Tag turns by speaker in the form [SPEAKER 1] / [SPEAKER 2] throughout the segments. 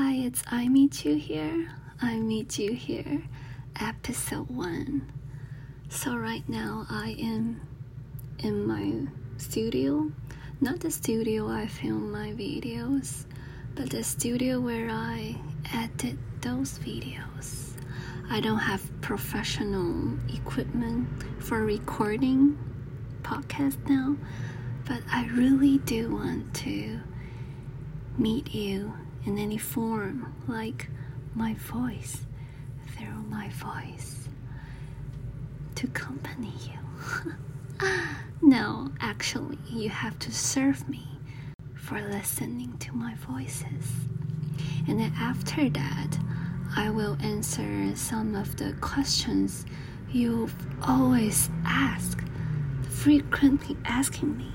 [SPEAKER 1] Hi, it's I Meet You here. I Meet You here, episode 1. So, right now, I am in my studio. Not the studio I film my videos, but the studio where I edit those videos. I don't have professional equipment for recording podcast now, but I really do want to meet you in any form, like my voice, through my voice, to accompany you. no, actually, you have to serve me for listening to my voices. And then after that, I will answer some of the questions you've always asked, frequently asking me.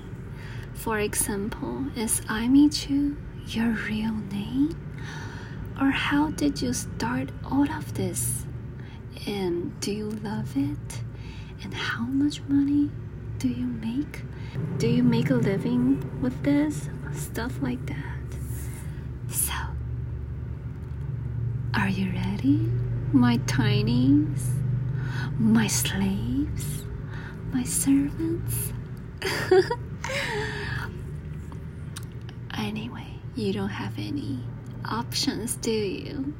[SPEAKER 1] For example, is I meet you your real name? Or how did you start all of this? And do you love it? And how much money do you make? Do you make a living with this? Stuff like that. So, are you ready? My tinies, my slaves, my servants? anyway, you don't have any options, do you?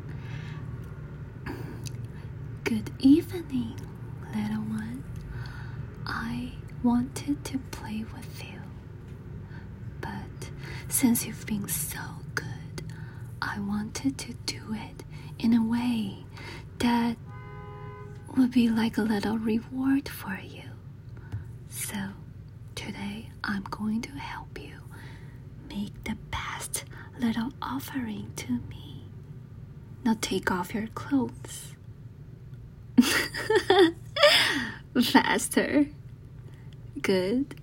[SPEAKER 1] Good evening, little one. I wanted to play with you, but since you've been so good, I wanted to do it in a way that would be like a little reward for you. So, today I'm going to help you make the little offering to me. Now take off your clothes. Faster. Good.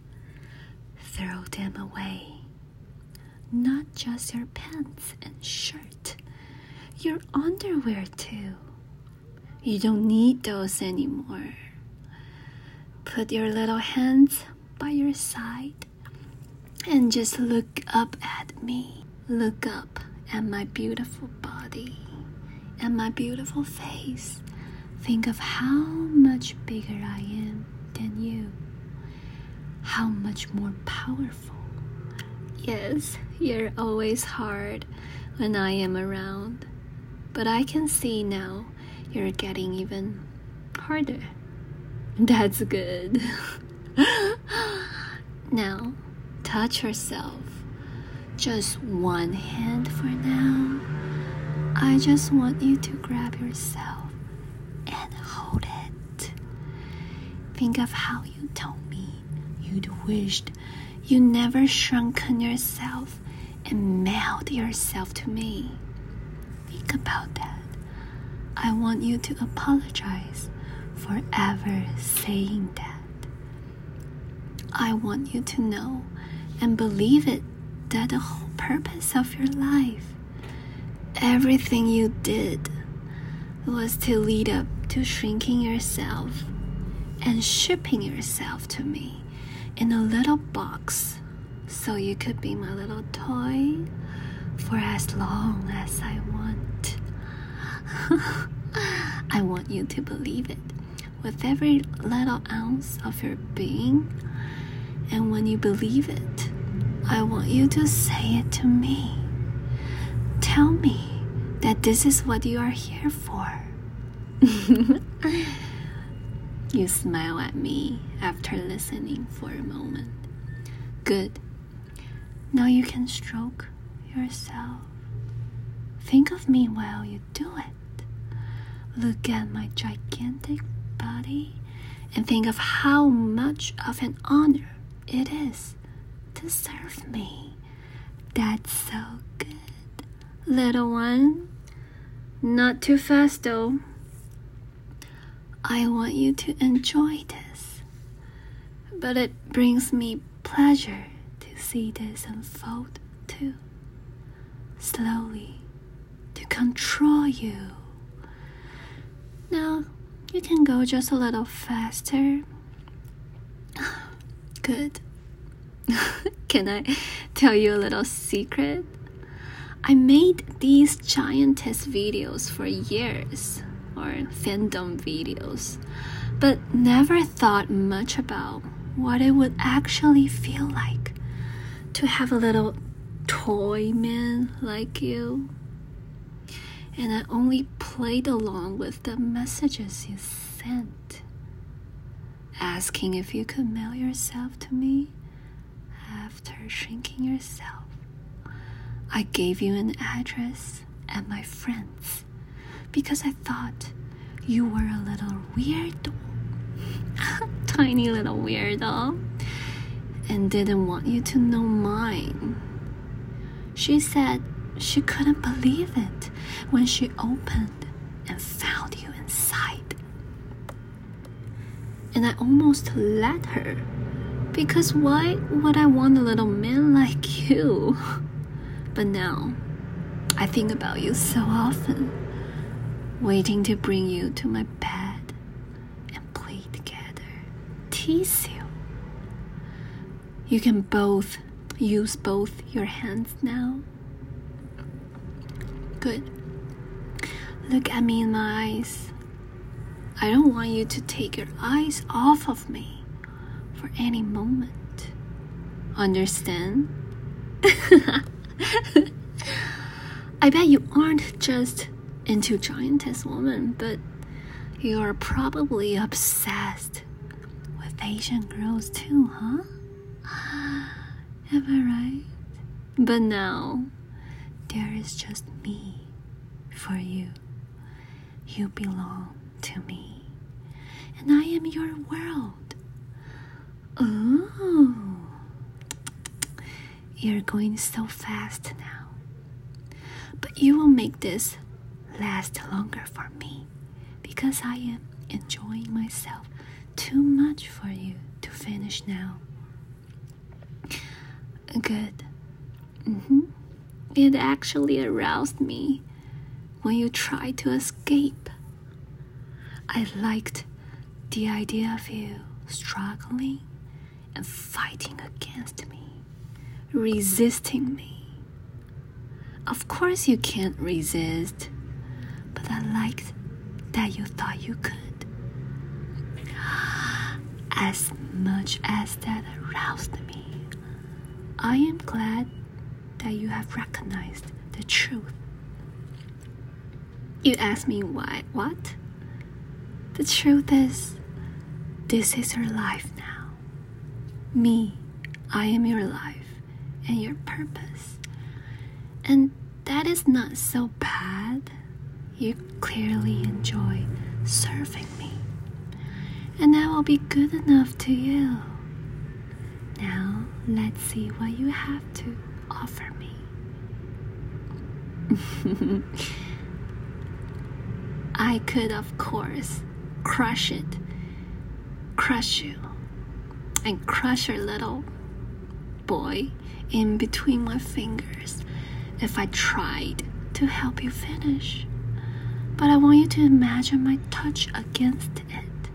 [SPEAKER 1] Throw them away. Not just your pants and shirt, your underwear too. You don't need those anymore. Put your little hands by your side and just look up at me. Look up at my beautiful body and my beautiful face. Think of how much bigger I am than you, how much more powerful. Yes, you're always hard when I am around, but I can see now you're getting even harder. That's good. now, touch yourself. Just one hand for now. I just want you to grab yourself and hold it. Think of how you told me you'd wished you never shrunken yourself and mailed yourself to me. Think about that. I want you to apologize for ever saying that. I want you to know and believe it that the whole purpose of your life, everything you did, was to lead up to shrinking yourself and shipping yourself to me in a little box so you could be my little toy for as long as I want. I want you to believe it with every little ounce of your being. And when you believe it, I want you to say it to me. Tell me that this is what you are here for. you smile at me after listening for a moment. Good. Now you can stroke yourself. Think of me while you do it. Look at my gigantic body and think of how much of an honor it is to serve me. That's so good. Little one, not too fast though. I want you to enjoy this, but it brings me pleasure to see this unfold too. Slowly, to control you. Now, you can go just a little faster. Good. Can I tell you a little secret? I made these giantess videos for years, or femdom videos, but never thought much about what it would actually feel like to have a little toy man like you. And I only played along with the messages you sent, asking if you could mail yourself to me after shrinking yourself. I gave you an address and my friends because I thought you were a little weirdo, tiny little weirdo, and didn't want you to know mine. She said she couldn't believe it when she opened and found you inside. And I almost let her because why would I want a little man like you? But now, I think about you so often, waiting to bring you to my bed and play together, tease you. You can both use both your hands now. Good. Look at me in my eyes. I don't want you to take your eyes off of me for any moment. Understand? I bet you aren't just into giantess woman, but you are probably obsessed with Asian girls too, huh? Am I right? But now, there is just me for you. You belong to me, and I am your world. Oh, you're going so fast now. But you will make this last longer for me because I am enjoying myself too much for you to finish now. Good. Mm-hmm. It actually aroused me when you tried to escape. I liked the idea of you struggling and fighting against me, resisting me. Of course, you can't resist, but I liked that you thought you could. As much as that aroused me, I am glad that you have recognized the truth. You ask me why? What? The truth is, this is her life now. Me, I am your life and your purpose. And that is not so bad. You clearly enjoy serving me. And that will be good enough to you. Now, let's see what you have to offer me. I could, of course, crush it, crush you, and crush your little boy in between my fingers if I tried to help you finish. But I want you to imagine my touch against it.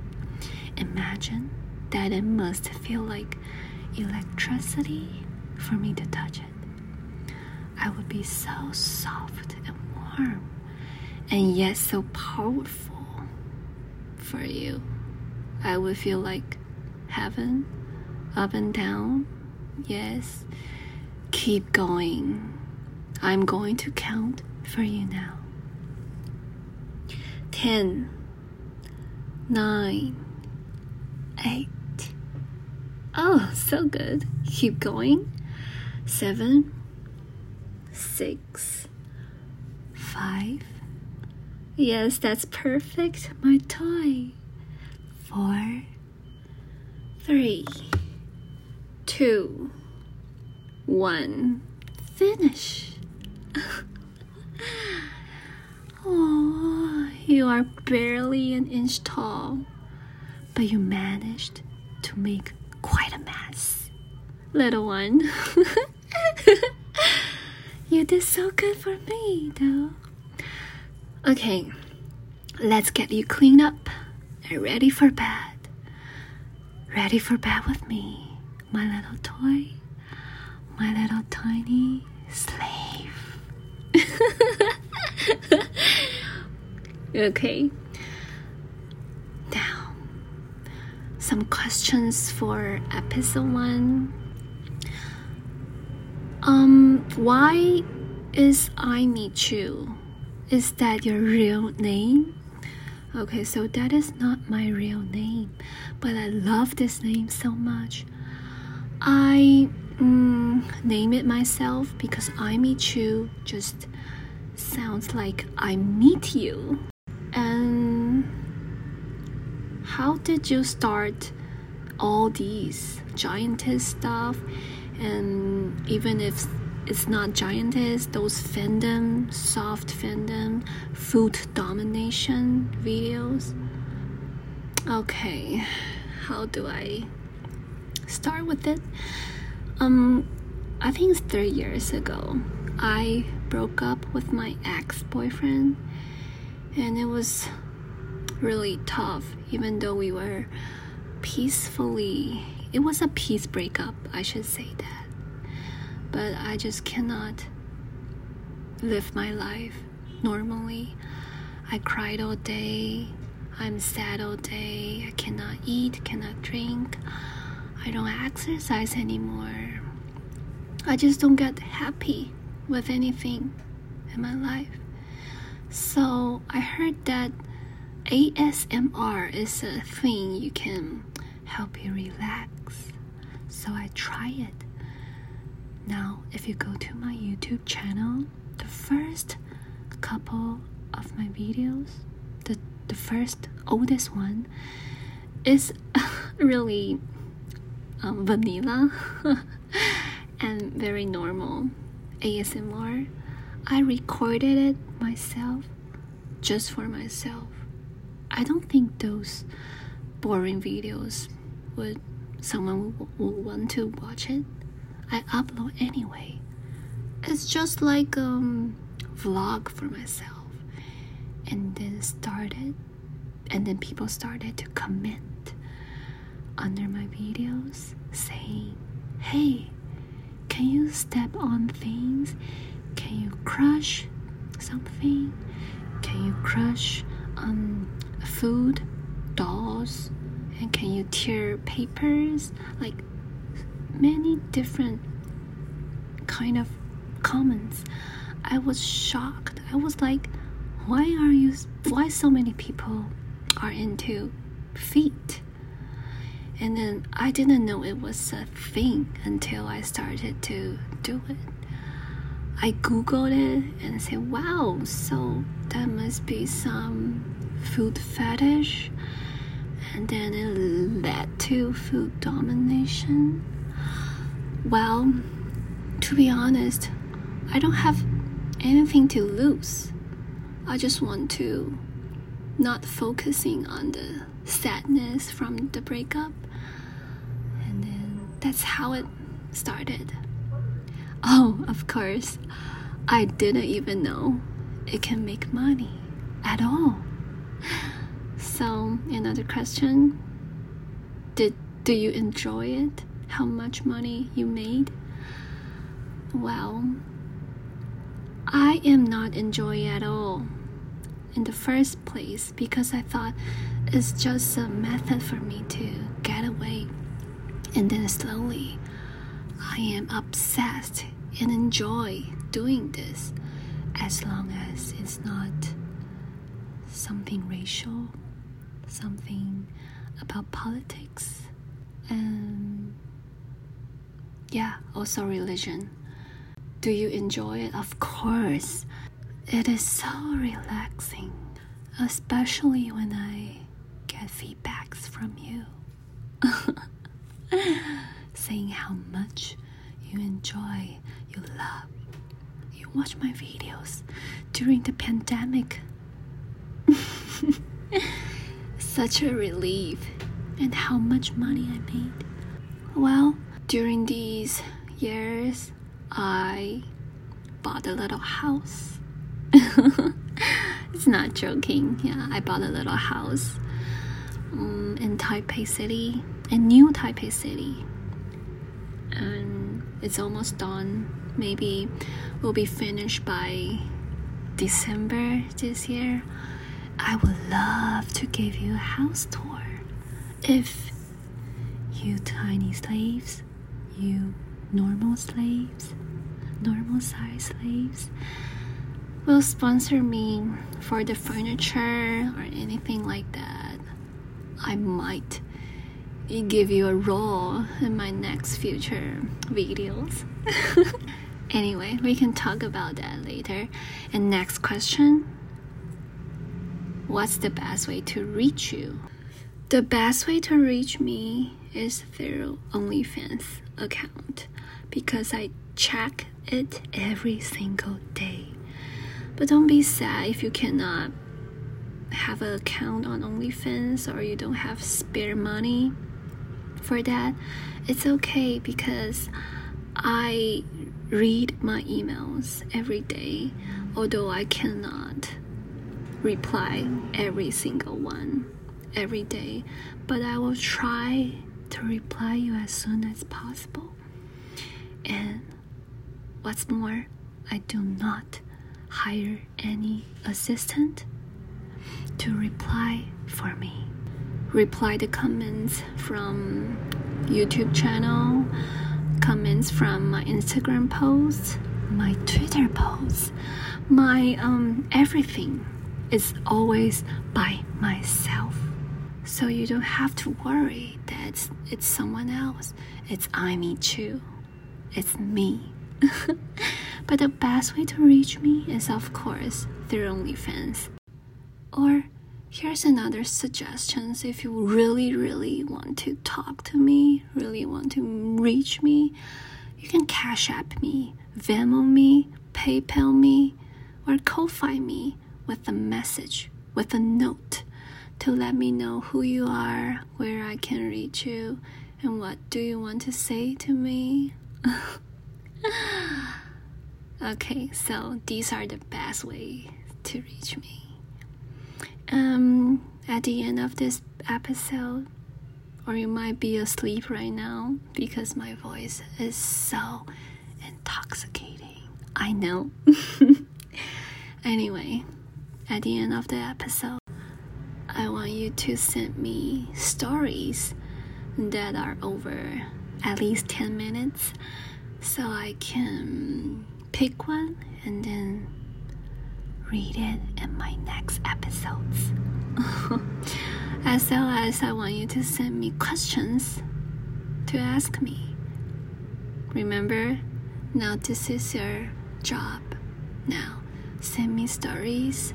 [SPEAKER 1] Imagine that it must feel like electricity for me to touch it. I would be so soft and warm, and yet so powerful for you. I would feel like heaven, up and down. Yes, keep going. I'm going to count for you now. 10, 9, 8. Oh, so good. Keep going. 7, 6, 5. Yes, that's perfect. My toy. 4, 3, 2, 1. Finish. oh, you are barely an inch tall, but you managed to make quite a mess. Little one. you did so good for me, though. Okay, let's get you cleaned up and ready for bed. Ready for bed with me, my little toy, my little tiny slave. okay. Now, some questions for episode one. Um, why is I Meet You? Is that your real name? Okay, so that is not my real name, but I love this name so much. I mm, name it myself because I meet you just sounds like I meet you. And how did you start all these giantess stuff? And even if it's not giantess, those femdom, soft femdom, foot domination videos. Okay, how do I start with it? Um, I think it's three years ago. I broke up with my ex boyfriend, and it was really tough, even though we were peacefully. It was a peace breakup, I should say that. But I just cannot live my life normally. I cried all day. I'm sad all day. I cannot eat, cannot drink. I don't exercise anymore. I just don't get happy with anything in my life. So I heard that ASMR is a thing you can help you relax. So I try it. Now, if you go to my YouTube channel, the first couple of my videos, the, the first oldest one, is really um, vanilla and very normal ASMR. I recorded it myself just for myself. I don't think those boring videos would someone would want to watch it. I upload anyway. It's just like um vlog for myself. And then started and then people started to comment under my videos saying, Hey, can you step on things? Can you crush something? Can you crush um, food, dolls? And can you tear papers? Like many different kind of comments. I was shocked. I was like, why are you why so many people are into feet? And then I didn't know it was a thing until I started to do it. I googled it and said, wow, so that must be some foot fetish. And then it led to foot domination. Well, to be honest, I don't have anything to lose. I just want to not focusing on the sadness from the breakup that's how it started. Oh, of course, I didn't even know it can make money at all. So, another question Did do you enjoy it? How much money you made? Well, I am not enjoying at all in the first place because I thought it's just a method for me to get away and then slowly, I am obsessed and enjoy doing this as long as it's not something racial, something about politics, and yeah, also religion. Do you enjoy it? Of course. It is so relaxing, especially when I get feedbacks from you. saying how much you enjoy, you love. You watch my videos during the pandemic. Such a relief, and how much money I made. Well, during these years, I bought a little house. it's not joking. Yeah, I bought a little house um, in Taipei City in New Taipei City. And it's almost done. Maybe we'll be finished by December this year, I would love to give you a house tour. If you tiny slaves, you normal slaves, normal size slaves, will sponsor me for the furniture or anything like that, I might give you a role in my next future videos. anyway, we can talk about that later. And next question What's the best way to reach you? The best way to reach me is through OnlyFans account because I check it every single day. But don't be sad if you cannot have an account on OnlyFans or you don't have spare money for that. It's okay because I read my emails every day, although I cannot reply every single one every day, but I will try to reply you as soon as possible. And what's more, I do not hire any assistant to reply for me. Reply the comments from YouTube channel, comments from my Instagram posts, my Twitter posts, my um everything is always by myself. So you don't have to worry that it's, it's someone else. It's I me too. It's me. but the best way to reach me is, of course, through OnlyFans. Or here's another suggestions if you really, really want to talk to me, really want to reach me, you can Cash App me, Venmo me, PayPal me, or Ko-Fi me with a message, with a note to let me know who you are, where I can reach you, and what do you want to say to me. okay, so these are the best way to reach me. Um, at the end of this episode, or you might be asleep right now because my voice is so intoxicating. I know. anyway, at the end of the episode, I want you to send me stories that are over at least 10 minutes so I can pick one and then read it in my next episodes. as well as I want you to send me questions to ask me. Remember, now this is your job. Now, send me stories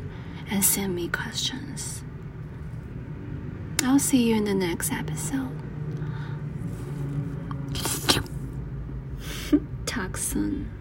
[SPEAKER 1] and send me questions. I'll see you in the next episode. Talk soon.